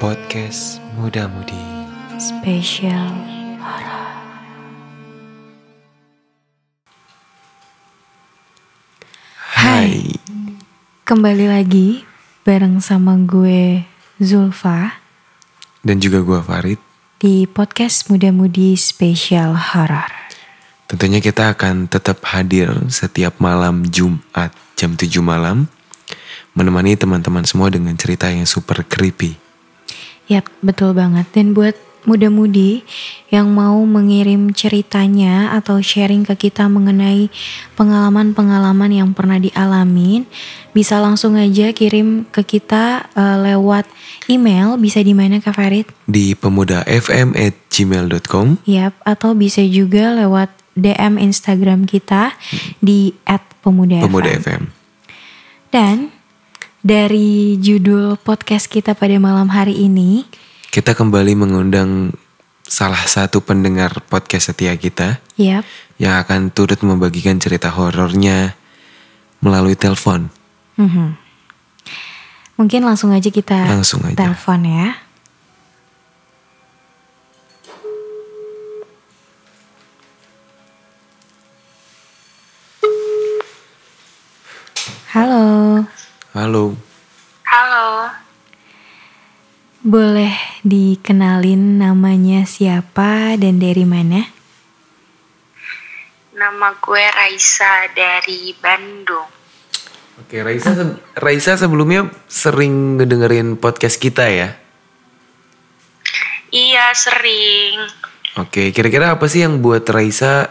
Podcast Muda Mudi Spesial Hai. Kembali lagi bareng sama gue Zulfa. Dan juga gua Farid. Di podcast Muda Mudi Spesial Horror. Tentunya kita akan tetap hadir setiap malam Jumat jam 7 malam Menemani teman-teman semua dengan cerita yang super creepy Yap, betul banget. Dan buat muda-mudi yang mau mengirim ceritanya atau sharing ke kita mengenai pengalaman-pengalaman yang pernah dialamin, bisa langsung aja kirim ke kita eh, lewat email. Bisa di mana Kak Farid? Di pemudafm at gmail.com Yap, atau bisa juga lewat DM Instagram kita di @pemuda Pemuda. FM Dan dari judul podcast kita pada malam hari ini, Kita kembali mengundang salah satu pendengar podcast setia kita yap, Yang akan turut membagikan cerita horornya melalui telepon mhm. mungkin langsung aja kita Langsung aja. telepon ya. Halo, Halo Halo, boleh dikenalin namanya siapa dan dari mana? nama gue Raisa dari Bandung. Oke Raisa, se- Raisa sebelumnya sering ngedengerin podcast kita ya Iya, sering. Oke, kira-kira apa sih yang buat Raisa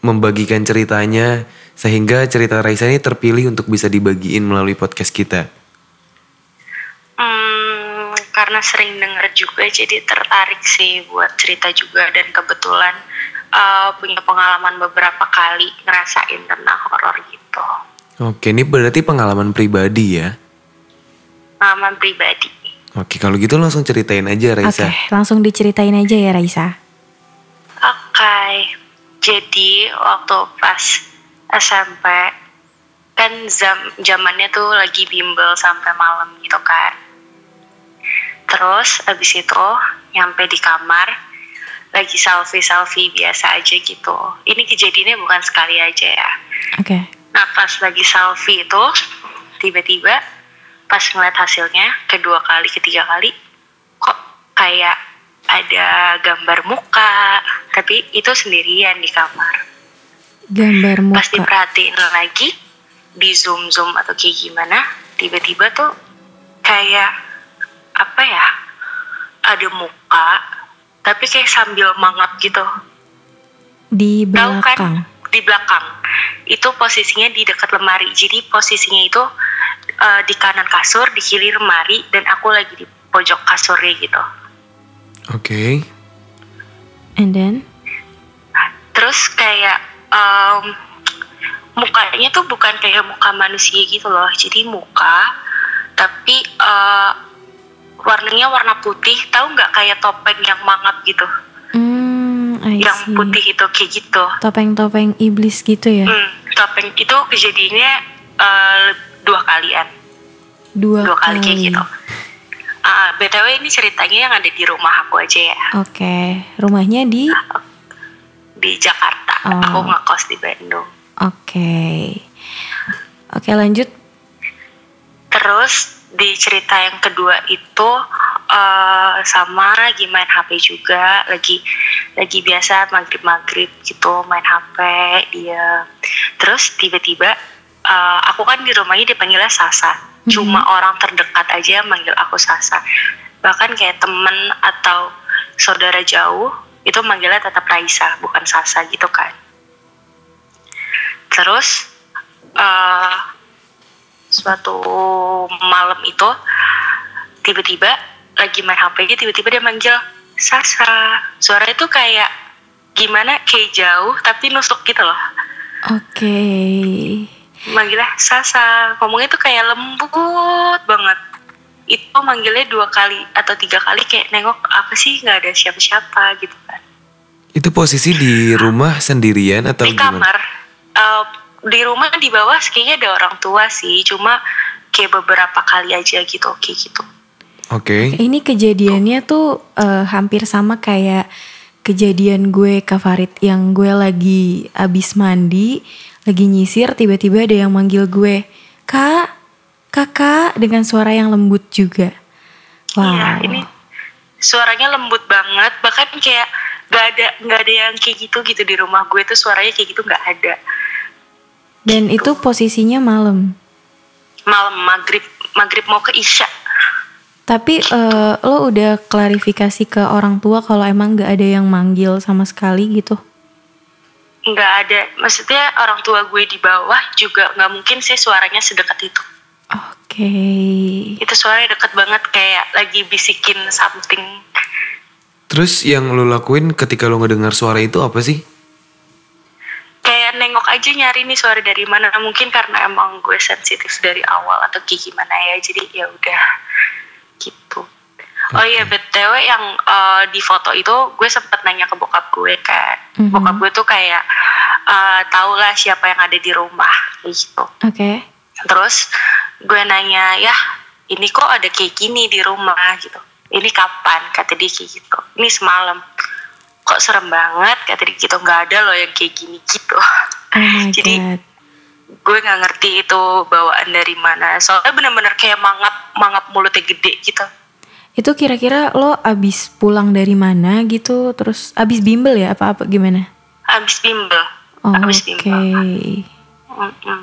membagikan ceritanya sehingga cerita Raisa ini terpilih untuk bisa dibagiin melalui podcast kita? Hmm, karena sering denger juga, jadi tertarik sih buat cerita juga dan kebetulan eh, punya pengalaman beberapa kali ngerasain tentang horor gitu. Oke, ini berarti pengalaman pribadi ya. Pengalaman pribadi. Oke, kalau gitu langsung ceritain aja Raisa. Oke, langsung diceritain aja ya Raisa. Oke, jadi waktu pas SMP kan zam zamannya tuh lagi bimbel sampai malam gitu kan. Terus abis itu nyampe di kamar lagi selfie selfie biasa aja gitu. Ini kejadiannya bukan sekali aja ya. Oke. Nah pas lagi selfie itu tiba-tiba pas ngeliat hasilnya kedua kali ketiga kali kok kayak ada gambar muka tapi itu sendirian di kamar. Gambar Pas muka. diperhatiin lagi di zoom zoom atau kayak gimana tiba-tiba tuh kayak apa ya ada muka tapi kayak sambil mangap gitu Di kan belakang. di belakang itu posisinya di dekat lemari jadi posisinya itu eh, di kanan kasur di kiri lemari dan aku lagi di pojok kasurnya gitu Oke. And then? terus kayak em, mukanya tuh bukan kayak muka manusia gitu loh jadi muka tapi eh, warnanya warna putih tahu nggak kayak topeng yang mangap gitu Hmm, I yang see. putih itu kayak gitu Topeng-topeng iblis gitu ya? Hmm, topeng itu kejadiannya eh, dua kalian Dua, dua kali kali. kayak gitu. Ah, btw ini ceritanya yang ada di rumah aku aja ya Oke, rumahnya di di Jakarta. Oh. Aku ngekos di Bandung. Oke. Oke, lanjut. Terus di cerita yang kedua itu eh, sama lagi main HP juga, lagi lagi biasa maghrib maghrib gitu main HP dia. Terus tiba-tiba eh, aku kan di rumahnya dipanggilnya Sasa. Cuma orang terdekat aja yang manggil aku Sasa. Bahkan kayak temen atau saudara jauh itu manggilnya tetap Raisa, bukan Sasa gitu kan. Terus eh suatu malam itu tiba-tiba lagi main HP nya tiba-tiba dia manggil Sasa. Suara itu kayak gimana kayak jauh tapi nusuk gitu loh. Oke. manggilnya Sasa. Ngomongnya tuh kayak lembut banget. Itu manggilnya dua kali atau tiga kali kayak nengok apa sih? Nggak ada siapa-siapa gitu Itu posisi di rumah sendirian atau di gimana? kamar Eh, di rumah di bawah kayaknya ada orang tua sih cuma kayak beberapa kali aja gitu kayak gitu Oke. Ini kejadiannya tuh eh, hampir sama kayak kejadian gue Kak Farid yang gue lagi abis mandi, lagi nyisir tiba-tiba ada yang manggil gue, "Kak, Kakak" dengan suara yang lembut juga. Wow. Iya, ini suaranya lembut banget, bahkan kayak gak ada nggak ada yang kayak gitu gitu di rumah gue tuh suaranya kayak gitu nggak ada. Dan itu posisinya malam. Malam maghrib maghrib mau ke isya. Tapi eh, lo udah klarifikasi ke orang tua kalau emang nggak ada yang manggil sama sekali gitu? nggak ada maksudnya orang tua gue di bawah juga nggak mungkin sih suaranya sedekat itu Oke. itu suaranya deket banget kayak lagi bisikin something Terus yang lo lakuin ketika lo ngedengar suara itu apa sih? kayak nengok aja nyari nih suara dari mana mungkin karena emang gue sensitif dari awal atau kayak gimana ya jadi ya udah gitu oh iya btw yang eh, di foto itu gue sempet nanya ke bokap gue kayak Mhm. bokap gue tuh kayak eh, tau lah siapa yang ada di rumah gitu Oke. Terus gue nanya, ya ini kok ada kayak gini di rumah gitu. Ini kapan? Kata dia kayak gitu. Ini semalam. Kok serem banget? Kata dia gitu. Nggak ada loh yang kayak gini gitu. Oh Jadi- god. gue nggak ngerti itu bawaan dari mana. Soalnya bener-bener kayak mangap, mangap mulutnya gede gitu. Itu kira-kira lo abis pulang dari mana gitu? Terus abis bimbel ya? Apa-apa gimana? Abis bimbel. Oh, Abis Oke. bimbel. Mm-mm.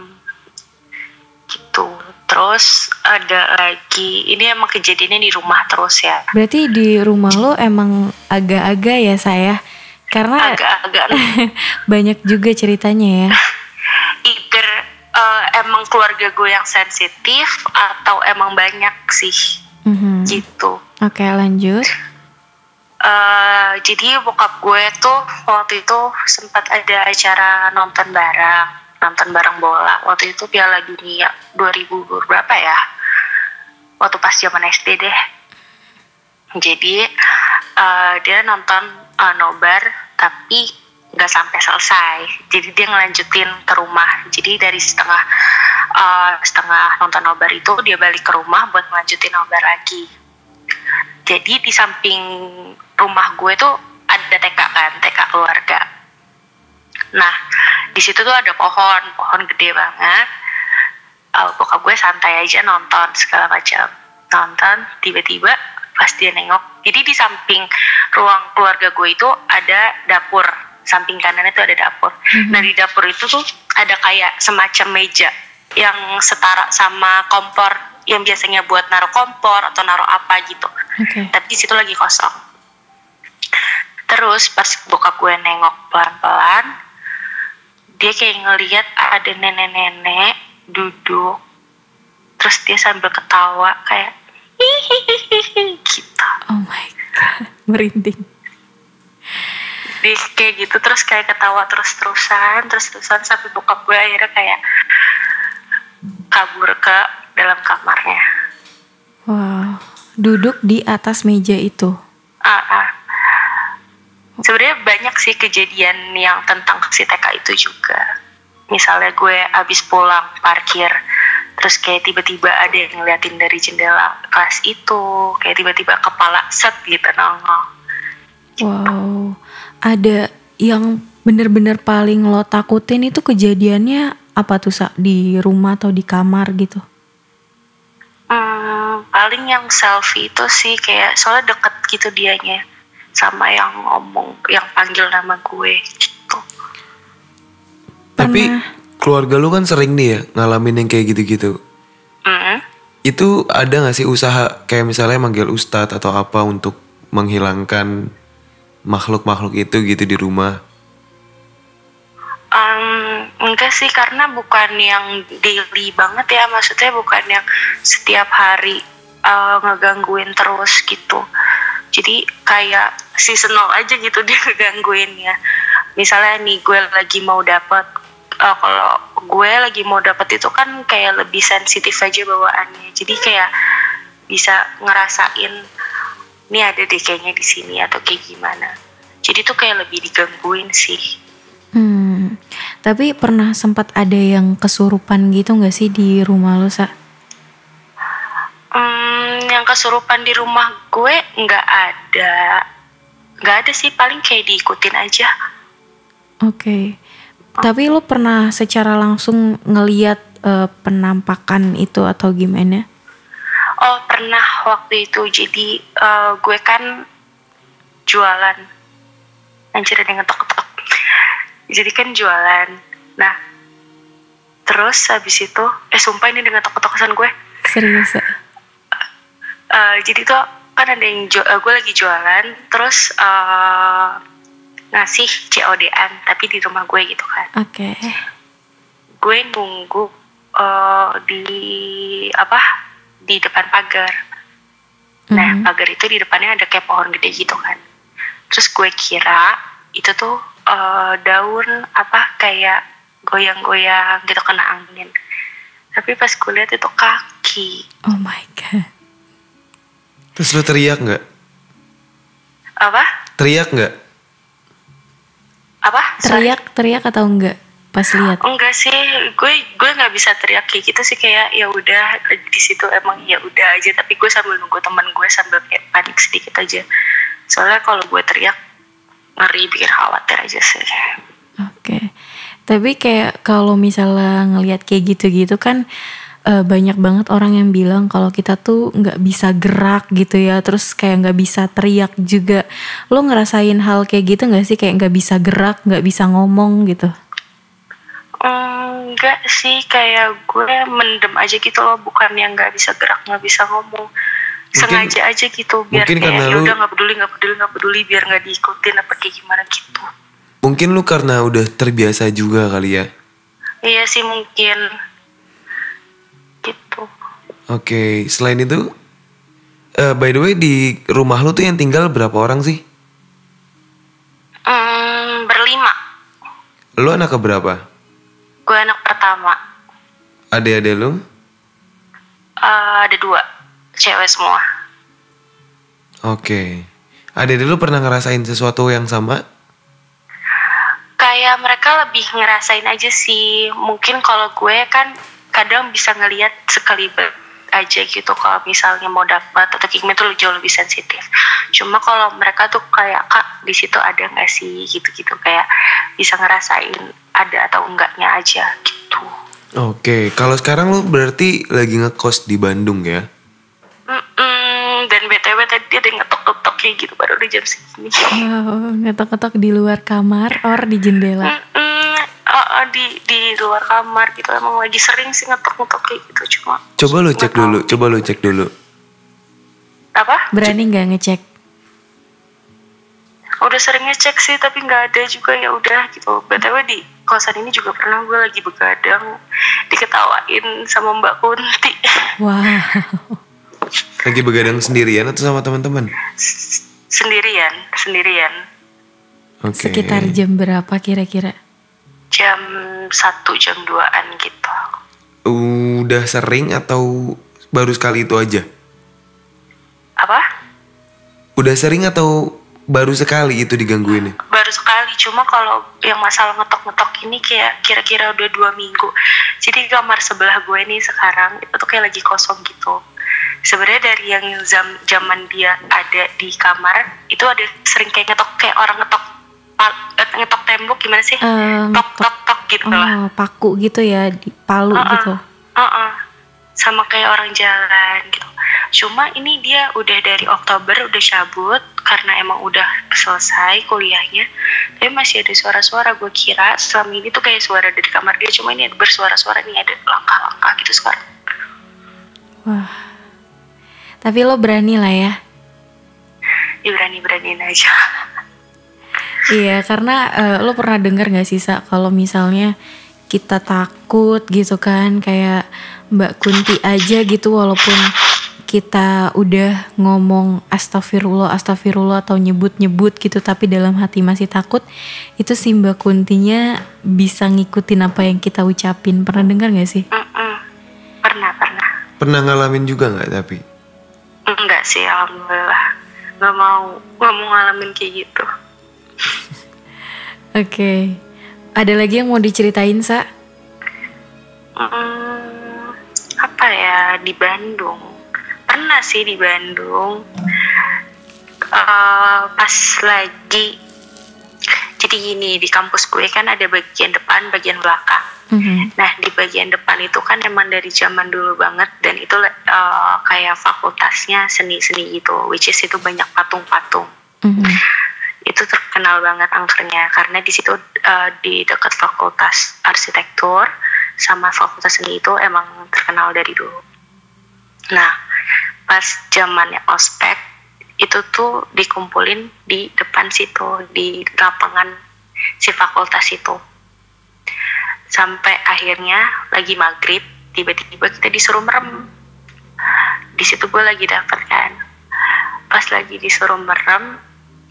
Gitu. Terus ada lagi, ini emang kejadiannya di rumah terus ya. Berarti di rumah lo emang agak-agak ya saya? Karena Agak-agak banyak juga ceritanya ya. either uh, emang keluarga gue yang sensitif atau emang banyak sih Mhm. gitu. Oke lanjut. Uh, jadi bokap gue tuh waktu itu sempat ada acara nonton bareng, nonton bareng bola. Waktu itu Piala Dunia 2000 berapa ya? Waktu pas zaman SD deh. Jadi uh, dia nonton uh, nobar tapi nggak sampai selesai. Jadi dia ngelanjutin ke rumah. Jadi dari setengah uh, setengah nonton nobar itu dia balik ke rumah buat ngelanjutin nobar lagi. Jadi di samping rumah gue tuh ada TK kan, TK keluarga. Nah, di situ tuh ada pohon, pohon gede banget. Uh, bokap gue santai aja nonton segala macam. Nonton, tiba-tiba pas dia nengok. Jadi di samping ruang keluarga gue itu ada dapur. Samping kanannya tuh ada dapur. Nah di dapur itu tuh ada kayak semacam meja yang setara sama kompor yang biasanya buat naruh kompor atau naruh apa gitu Oke. tapi di situ lagi kosong. Terus pas bokap gue nengok pelan-pelan, dia kayak ngeliat ada nenek-nenek duduk, terus dia sambil ketawa kayak hihihihi gitu. Oh my god. Merinding. Dia kayak gitu terus kayak ketawa terus-terusan, terus-terusan sampai bokap gue akhirnya kayak kabur ke dalam kamarnya. Wow. Duduk di atas meja itu. Ah, ah. Sebenarnya banyak sih kejadian yang tentang si TK itu juga. Misalnya gue abis pulang parkir, terus kayak tiba-tiba ada yang ngeliatin dari jendela kelas itu, kayak tiba-tiba kepala set gitu nongol. Wow. Ada yang bener-bener paling lo takutin itu kejadiannya apa tuh Sa? Di rumah atau di kamar gitu? Hmm, paling yang selfie itu sih kayak soalnya deket gitu dianya sama yang ngomong, yang panggil nama gue gitu. Tapi Pernah. keluarga lu kan sering nih ya ngalamin yang kayak gitu-gitu. Hmm. Itu ada gak sih usaha kayak misalnya manggil ustadz atau apa untuk menghilangkan makhluk-makhluk itu gitu di rumah? Um, enggak sih karena bukan yang daily banget ya maksudnya bukan yang setiap hari uh, ngegangguin terus gitu jadi kayak seasonal aja gitu dia ngegangguin ya misalnya nih gue lagi mau dapat uh, kalau gue lagi mau dapat itu kan kayak lebih sensitif aja bawaannya jadi kayak bisa ngerasain ini ada deh kayaknya di sini atau kayak gimana jadi tuh kayak lebih digangguin sih Hmm. Tapi pernah sempat ada yang kesurupan gitu nggak sih di rumah lo Sa? Hmm, yang kesurupan di rumah gue nggak ada. Nggak ada sih paling kayak diikutin aja. Oke. Tapi lu pernah secara langsung ngeliat eh, penampakan itu atau gimana? oh pernah waktu itu. Jadi eh, gue kan jualan. Anjir ada yang ngetok-ngetok. Jadi kan jualan. Nah terus habis itu eh sumpah ini dengan ngetok-ngetok kesan gue. Serius ya? Eh, jadi tuh kan ada yang ju- eh, gue lagi jualan terus eh, ngasih COD-an tapi di rumah gue gitu kan Oke. gue nunggu eh, di apa di depan pagar nah Mhm. pagar itu di depannya ada kayak pohon gede gitu kan terus gue kira itu tuh eh, daun apa kayak goyang-goyang gitu kena angin tapi pas gue lihat itu kaki Oh my god. Terus lu teriak nggak? apa Teriak nggak? apa Sorry. Teriak, teriak atau enggak pas lihat? enggak sih gue gue nggak bisa teriak kayak gitu sih kayak ya udah di situ emang ya udah aja tapi gue sambil nunggu teman gue sambil kayak panik sedikit aja soalnya kalau gue teriak ngeri bikin khawatir aja sih Oke. Tapi kayak kalau misalnya ngelihat kayak gitu-gitu kan eh, banyak banget orang yang bilang kalau kita tuh nggak bisa gerak gitu ya, terus kayak nggak bisa teriak juga. Lo ngerasain hal kayak gitu nggak sih? Kayak nggak bisa gerak, nggak bisa ngomong gitu? enggak sih kayak gue mendem aja gitu loh bukan yang nggak bisa gerak nggak bisa ngomong sengaja aja gitu biar mungkin kayak karena ya lu- udah nggak peduli nggak peduli nggak peduli biar nggak diikutin apa kayak gimana gitu Mungkin lu karena udah terbiasa juga kali ya. iya sih mungkin Oke, selain itu, eh, by the way di rumah lu tuh yang tinggal berapa orang sih? Hmm, berlima Lu anak keberapa? gue anak pertama Adik-adik lu? Eh, ada dua cewek semua Oke. Adik-adik lu pernah ngerasain sesuatu yang sama? kayak mereka lebih ngerasain aja sih mungkin kalau gue kan kadang bisa ngelihat sekelibat aja gitu kalau misalnya mau dapat atau kayak gimana tuh jauh lebih sensitif. Cuma kalau mereka tuh kayak kak di situ ada nggak sih? gitu-gitu kayak bisa ngerasain ada atau enggaknya aja gitu. Oke, kalau sekarang lu berarti lagi ngekos di Bandung ya? Mm-mm, dan btw tadi ada ngetok-ngetok kayak gitu baru udah jam segini. Wow, ngetok-ngetok di luar kamar or di jendela. Mm-mm, uh, uh, di di luar kamar gitu emang lagi sering sih ngetok-ngetok kayak gitu cuma Coba lu cek dulu, coba lu cek dulu. apa Berani nggak ngecek? udah sering ngecek sih tapi nggak ada juga ya udah gitu btw di kosan ini juga pernah gue lagi begadang diketawain sama mbak Kunti Wow. Lagi begadang sendirian atau sama teman-teman? sendirian sendirian Oke. Sekitar jam berapa kira-kira? Jam satu jam 2an gitu Udah sering atau baru sekali itu aja? apa Udah sering atau baru sekali itu digangguin? baru sekali cuma kalau yang masalah ngetok-ngetok ini kayak kira-kira udah dua minggu jadi kamar sebelah gue nih sekarang itu tuh kayak lagi kosong gitu sebenarnya dari yang zam zaman dia ada di kamar itu ada sering kayak ngetok kayak orang ngetok ngetok tembok gimana sih Eh, tok tok tok gitu lah Oh, paku gitu ya, di palu Uh-uh. gitu. Uh-uh. sama kayak orang jalan gitu cuma ini dia udah dari Oktober udah cabut karena emang udah selesai kuliahnya tapi masih ada suara-suara gue kira selama ini tuh kayak suara dari kamar dia cuma ini bersuara-suara nih ada langkah-langkah gitu sekarang Wah. Tapi lo berani lah ya. ya berani-beraniin aja Iya, karena eh, lo pernah dengar gak sih Sa kalau misalnya kita takut gitu kan kayak Mbak Kunti aja gitu walaupun kita udah ngomong astagfirullah astagfirullah atau nyebut-nyebut gitu tapi dalam hati masih takut itu si Mbak Kuntinya bisa ngikutin apa yang kita ucapin pernah dengar gak sih? Mm-mm. pernah pernah Pernah ngalamin juga nggak tapi? enggak sih alhamdulillah nggak mau nggak mau ngalamin kayak gitu Oke, ada lagi yang mau diceritain Sa? Mm, apa ya di Bandung pernah sih di Bandung Eh, pas lagi jadi gini di kampus gue kan ada bagian depan bagian belakang Mhm. Nah di bagian depan itu kan emang dari zaman dulu banget dan itu eh, kayak fakultasnya seni-seni gitu, which is itu banyak patung-patung. Mhm. Terkenal banget angkernya karena di situ eh, di dekat fakultas arsitektur sama fakultas seni itu emang terkenal dari dulu. Nah pas zamannya ospek itu tuh dikumpulin di depan situ di lapangan si fakultas itu. Sampai akhirnya lagi maghrib tiba-tiba kita disuruh merem. Di situ gue lagi dapet kan. Pas lagi disuruh merem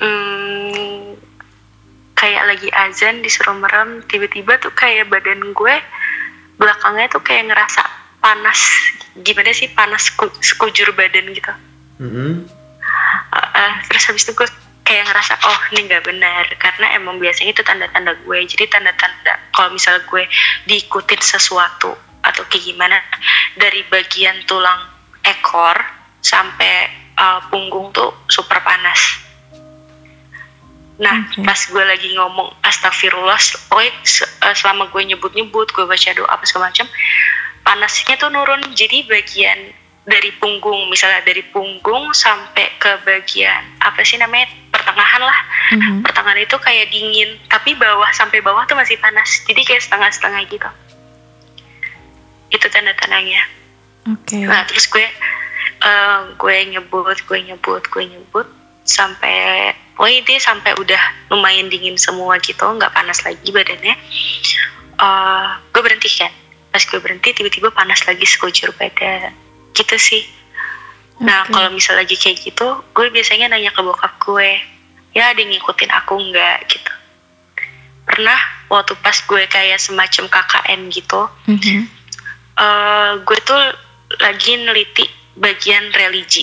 hmm, kayak lagi azan disuruh merem tiba-tiba tuh kayak badan gue belakangnya tuh kayak ngerasa panas. Gimana sih panas seku- sekujur badan gitu? Mm-mm. Uh, uh, terus habis itu gue kayak ngerasa oh ini nggak benar. Karena emang biasanya itu tanda-tanda gue. Jadi tanda-tanda kalau misal gue diikutin sesuatu atau kayak gimana dari bagian tulang ekor sampai uh, punggung tuh super panas nah Oke. pas gue lagi ngomong astagfirullah oh selama gue nyebut-nyebut gue baca doa apa segala macam panasnya tuh nurun jadi bagian dari punggung misalnya dari punggung sampai ke bagian apa sih namanya pertengahan lah Mhm. pertengahan itu kayak dingin tapi bawah sampai bawah tuh masih panas jadi kayak setengah-setengah gitu itu tanda-tandanya Oke. nah terus gue eh, gue nyebut gue nyebut gue nyebut sampai pokoknya dia sampai udah lumayan dingin semua gitu nggak panas lagi badannya. Eh, gue berhenti kan. Pas gue berhenti tiba-tiba panas lagi sekujur badan gitu sih. Nah kalau misal lagi kayak gitu gue biasanya nanya ke bokap gue ya ada yang ngikutin aku nggak? gitu. Pernah waktu pas gue kayak semacam KKN gitu Mhm. eh gue tuh lagi neliti bagian religi.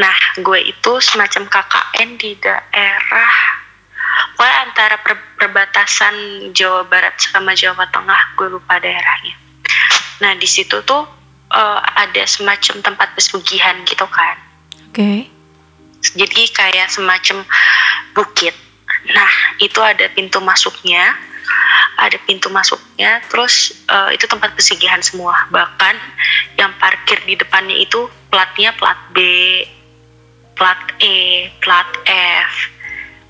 Nah, gue itu semacam KKN di daerah pokoknya antara per- perbatasan Jawa Barat sama Jawa Tengah, gue lupa daerahnya. Nah, di situ tuh eh, ada semacam tempat pesugihan gitu kan. Oke. Jadi kayak semacam bukit. Nah, itu ada pintu masuknya. Ada pintu masuknya, terus eh, itu tempat pesugihan semua. Bahkan yang parkir di depannya itu platnya plat B, plat E, plat F.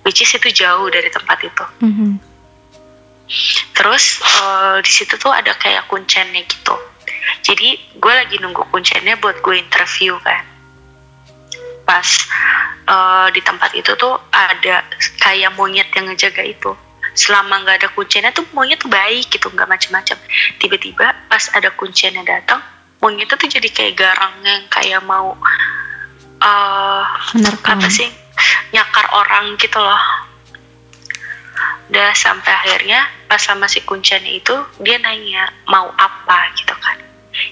Which is itu jauh dari tempat itu. Mhm. Terus eh, di situ tuh ada kayak kuncennya gitu. Jadi gue lagi nunggu kuncennya buat gue interview kan. Pas eh, di tempat itu tuh ada kayak monyet yang ngejaga itu. Selama nggak ada kuncennya tuh monyet tuh baik gitu nggak macem-macem. Tiba-tiba pas ada kuncennya datang, monyet tuh jadi kayak garang yang kayak mau Menerkam. apa sih? Nyakar orang gitu loh. Udah sampai akhirnya pas sama si kuncennya itu dia nanya mau apa? gitu kan.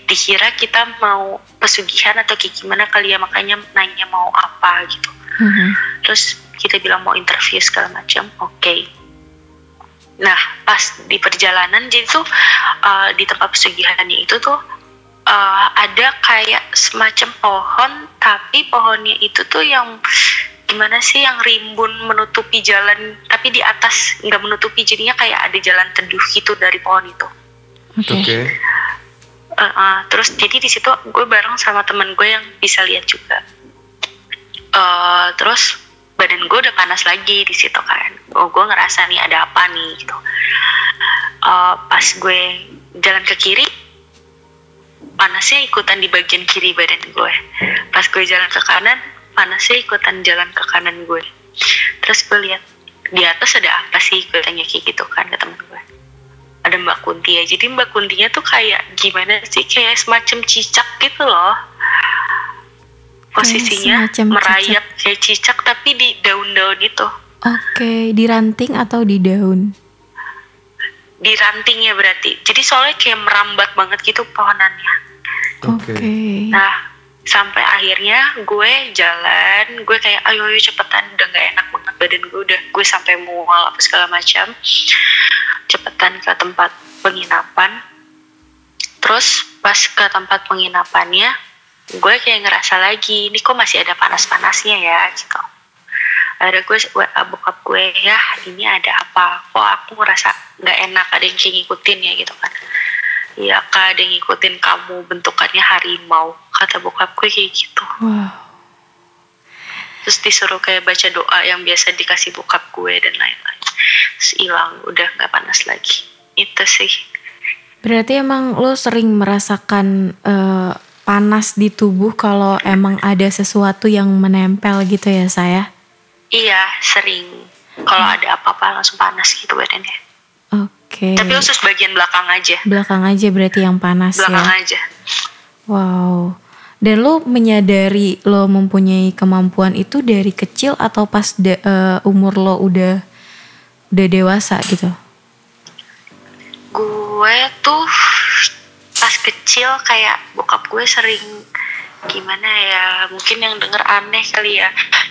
Dikira kita mau pesugihan atau kayak gimana kali ya makanya nanya mau apa gitu. Mhm. terus kita bilang mau interview segala macam oke. Nah pas di perjalanan jadi tuh uh, di tempat pesugihannya itu tuh uh, ada kayak semacam pohon tapi pohonnya itu tuh yang gimana sih yang rimbun menutupi jalan tapi di atas nggak menutupi jadinya kayak ada jalan teduh gitu dari pohon itu Oke. Oke. Uh, uh, terus jadi di situ gue bareng sama temen gue yang bisa lihat juga Eh, terus badan gue udah panas lagi di situ kan oh gue ngerasa nih ada apa nih gitu Eh, pas gue jalan ke kiri panasnya ikutan di bagian kiri badan gue pas gue jalan ke kanan panasnya ikutan jalan ke kanan gue terus gue lihat di atas ada apa sih gue tanya kayak gitu kan ke temen gue ada Mbak Kunti ya. Jadi Mbak Kuntinya tuh kayak gimana sih kayak semacam cicak gitu loh. Posisinya semacam merayap kayak cicak tapi di daun-daun itu. Oke, di ranting atau di daun? Di rantingnya berarti. Jadi soalnya kayak merambat banget gitu pohonannya. Oke. Nah, sampai akhirnya gue jalan, gue kayak ayo ayo cepetan udah nggak enak banget badan gue udah gue sampai mual apa segala macam. Cepetan ke tempat penginapan. Terus pas ke tempat penginapannya gue kayak ngerasa lagi ini kok masih ada panas-panasnya ya gitu ada gue WA bokap gue ya ini ada apa kok aku ngerasa nggak enak ada yang kayak ngikutin ya gitu kan Iya kak ada yang ngikutin kamu bentukannya harimau. Kata bokap gue kayak gitu. Wow. terus disuruh kayak baca doa yang biasa dikasih bokap gue dan lain-lain. Terus hilang udah nggak panas lagi. Itu sih. Berarti emang lo sering merasakan eh, panas di tubuh kalau emang ada sesuatu yang menempel gitu ya saya? iya sering. Kalau ada apa-apa langsung panas gitu badannya Oke. tapi khusus bagian belakang aja Belakang aja berarti yang panas belakang ya. aja Wow. Dan lo menyadari lo mempunyai kemampuan itu dari kecil atau pas da- eh, umur lo udah udah dewasa gitu? gue tuh pas kecil kayak bokap gue sering gimana ya mungkin yang denger aneh kali ya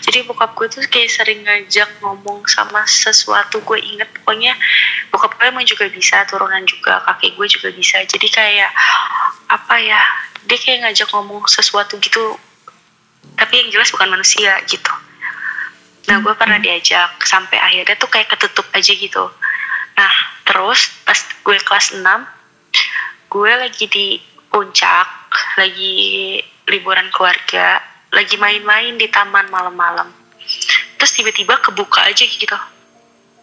jadi bokap gue tuh kayak sering ngajak ngomong sama sesuatu gue inget. Pokoknya bokap gue emang juga bisa turunan juga kakek gue juga bisa. Jadi kayak apa ya dia kayak ngajak ngomong sesuatu gitu tapi yang jelas bukan manusia gitu. Nah gue pernah diajak sampai akhirnya tuh kayak ketutup aja gitu. Nah terus pas gue kelas 6 gue lagi di puncak lagi liburan keluarga lagi main-main di taman malam-malam. Terus tiba-tiba kebuka aja gitu.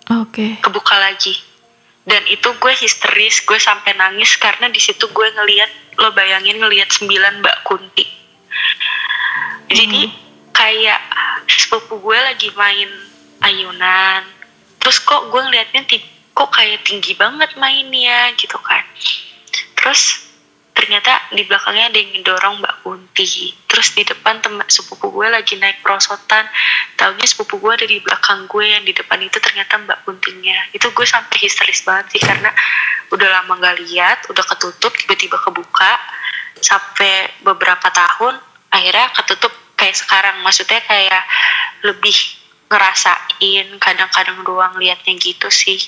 Oke. kebuka lagi. Dan itu gue histeris gue sampai nangis karena di situ gue ngelihat lo bayangin ngelihat sembilan mbak kunti. Jadi kayak sepupu gue lagi main ayunan. Terus kok gue ngeliatnya kok kayak tinggi banget mainnya gitu kan. Terus ternyata di belakangnya ada yang ngedorong Mbak Kunti. Terus di depan teman sepupu gue lagi naik perosotan. Taunya sepupu gue ada di belakang gue yang di depan itu ternyata Mbak Kuntinya. Itu gue sampai histeris banget sih karena udah lama gak lihat udah ketutup tiba-tiba kebuka. Sampai beberapa tahun akhirnya ketutup kayak sekarang. Maksudnya kayak lebih ngerasain kadang-kadang doang liatnya gitu sih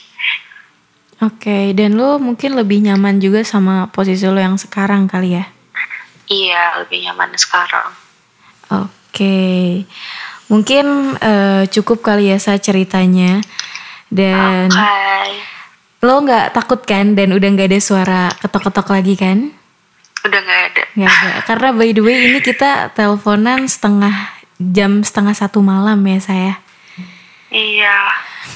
Oke, dan lo mungkin lebih nyaman juga sama posisi lo yang sekarang kali ya? iya lebih nyaman sekarang Oke, mungkin eh, cukup kali ya sa ceritanya. Dan Oke. lo nggak takut kan? Dan udah nggak ada suara ketok-ketok lagi kan? udah nggak ada Nggak ada. Karena by the way ini kita teleponan setengah jam setengah satu malam ya saya. Iya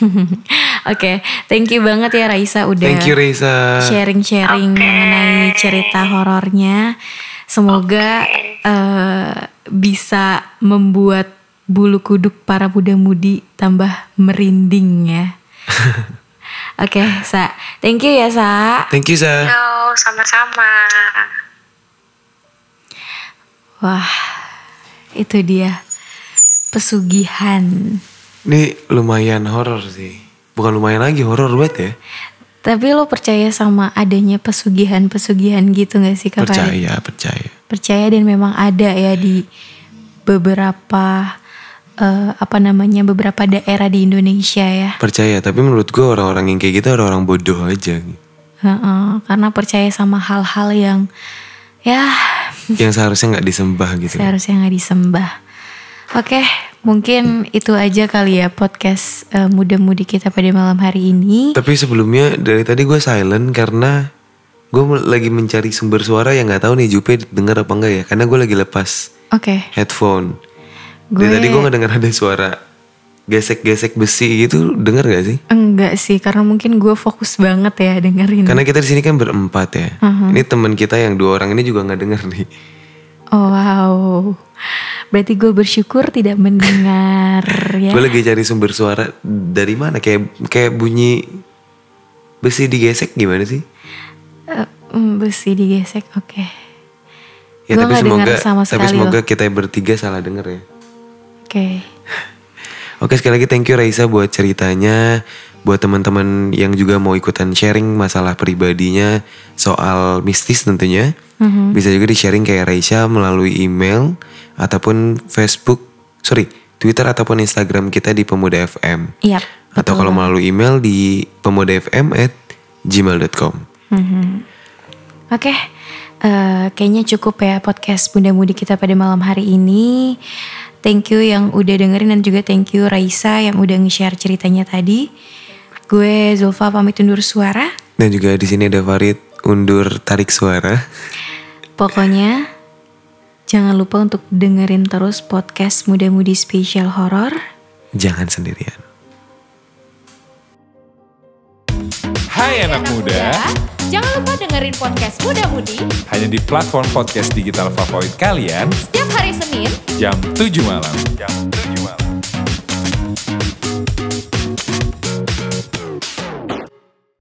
Oke, thank you banget ya Raisa udah Thank you Reza. sharing-sharing Oke. mengenai cerita horornya. Semoga eh, bisa membuat bulu kuduk para muda-mudi tambah merinding ya. Oke, Sa. Thank you ya, Sa. Thank you Sa. yo sama-sama Wah, itu dia pesugihan. Ini lumayan horor sih. Bukan lumayan lagi horor banget ya. Tapi lo percaya sama adanya pesugihan-pesugihan gitu gak sih Kak Farid? Percaya, percaya. percaya dan memang ada ya di beberapa eh, apa namanya beberapa daerah di Indonesia ya Percaya, tapi menurut gue orang-orang yang kayak gitu orang-orang bodoh aja. Heeh, karena percaya sama hal-hal yang ya Yang seharusnya nggak disembah gitu. seharusnya nggak disembah oke mungkin itu aja kali ya podcast eh, muda-mudi kita pada malam hari ini Tapi sebelumnya dari tadi gue silent karena gue lagi mencari sumber suara yang nggak tahu nih Jupe denger apa enggak ya. Karena gue lagi lepas oke headphone. Dari Gue- tadi gue nggak dengar ada suara gesek-gesek besi gitu. Denger gak sih? enggak sih karena mungkin gue fokus banget ya dengerin Karena kita di sini kan berempat ya. Uh-huh. Ini teman kita yang dua orang ini juga nggak denger nih. oh wow berarti gue bersyukur tidak mendengar ya Gue lagi cari sumber suara dari mana? Kayak kayak bunyi besi digesek gimana sih? Mm, besi digesek, oke. Ya Gua tapi semoga dengar sama tapi semoga loh. kita bertiga salah denger ya. Oke. Oke sekali lagi thank you Raisa buat ceritanya Buat teman-teman yang juga mau ikutan sharing masalah pribadinya Soal mistis tentunya Mhm. Bisa juga di sharing kayak Raisa melalui email Ataupun Facebook Sorry Twitter ataupun Instagram kita di Pemuda FM Iya. Atau kalau melalui email di pemudafm at gmail.com Mhm. Oke. eh, kayaknya cukup ya podcast Bunda Mudi kita pada malam hari ini. Thank you yang udah dengerin dan juga thank you Raisa yang udah nge-share ceritanya tadi. Gue Zulfa pamit undur suara. Dan juga di sini ada Farid undur tarik suara. Pokoknya jangan lupa untuk dengerin terus podcast Muda Mudi Spesial Horror. Jangan sendirian. Hai anak muda, Jangan lupa dengerin podcast Muda Mudi hanya di platform podcast digital favorit kalian setiap hari Senin jam 7 malam. Jam 7 malam.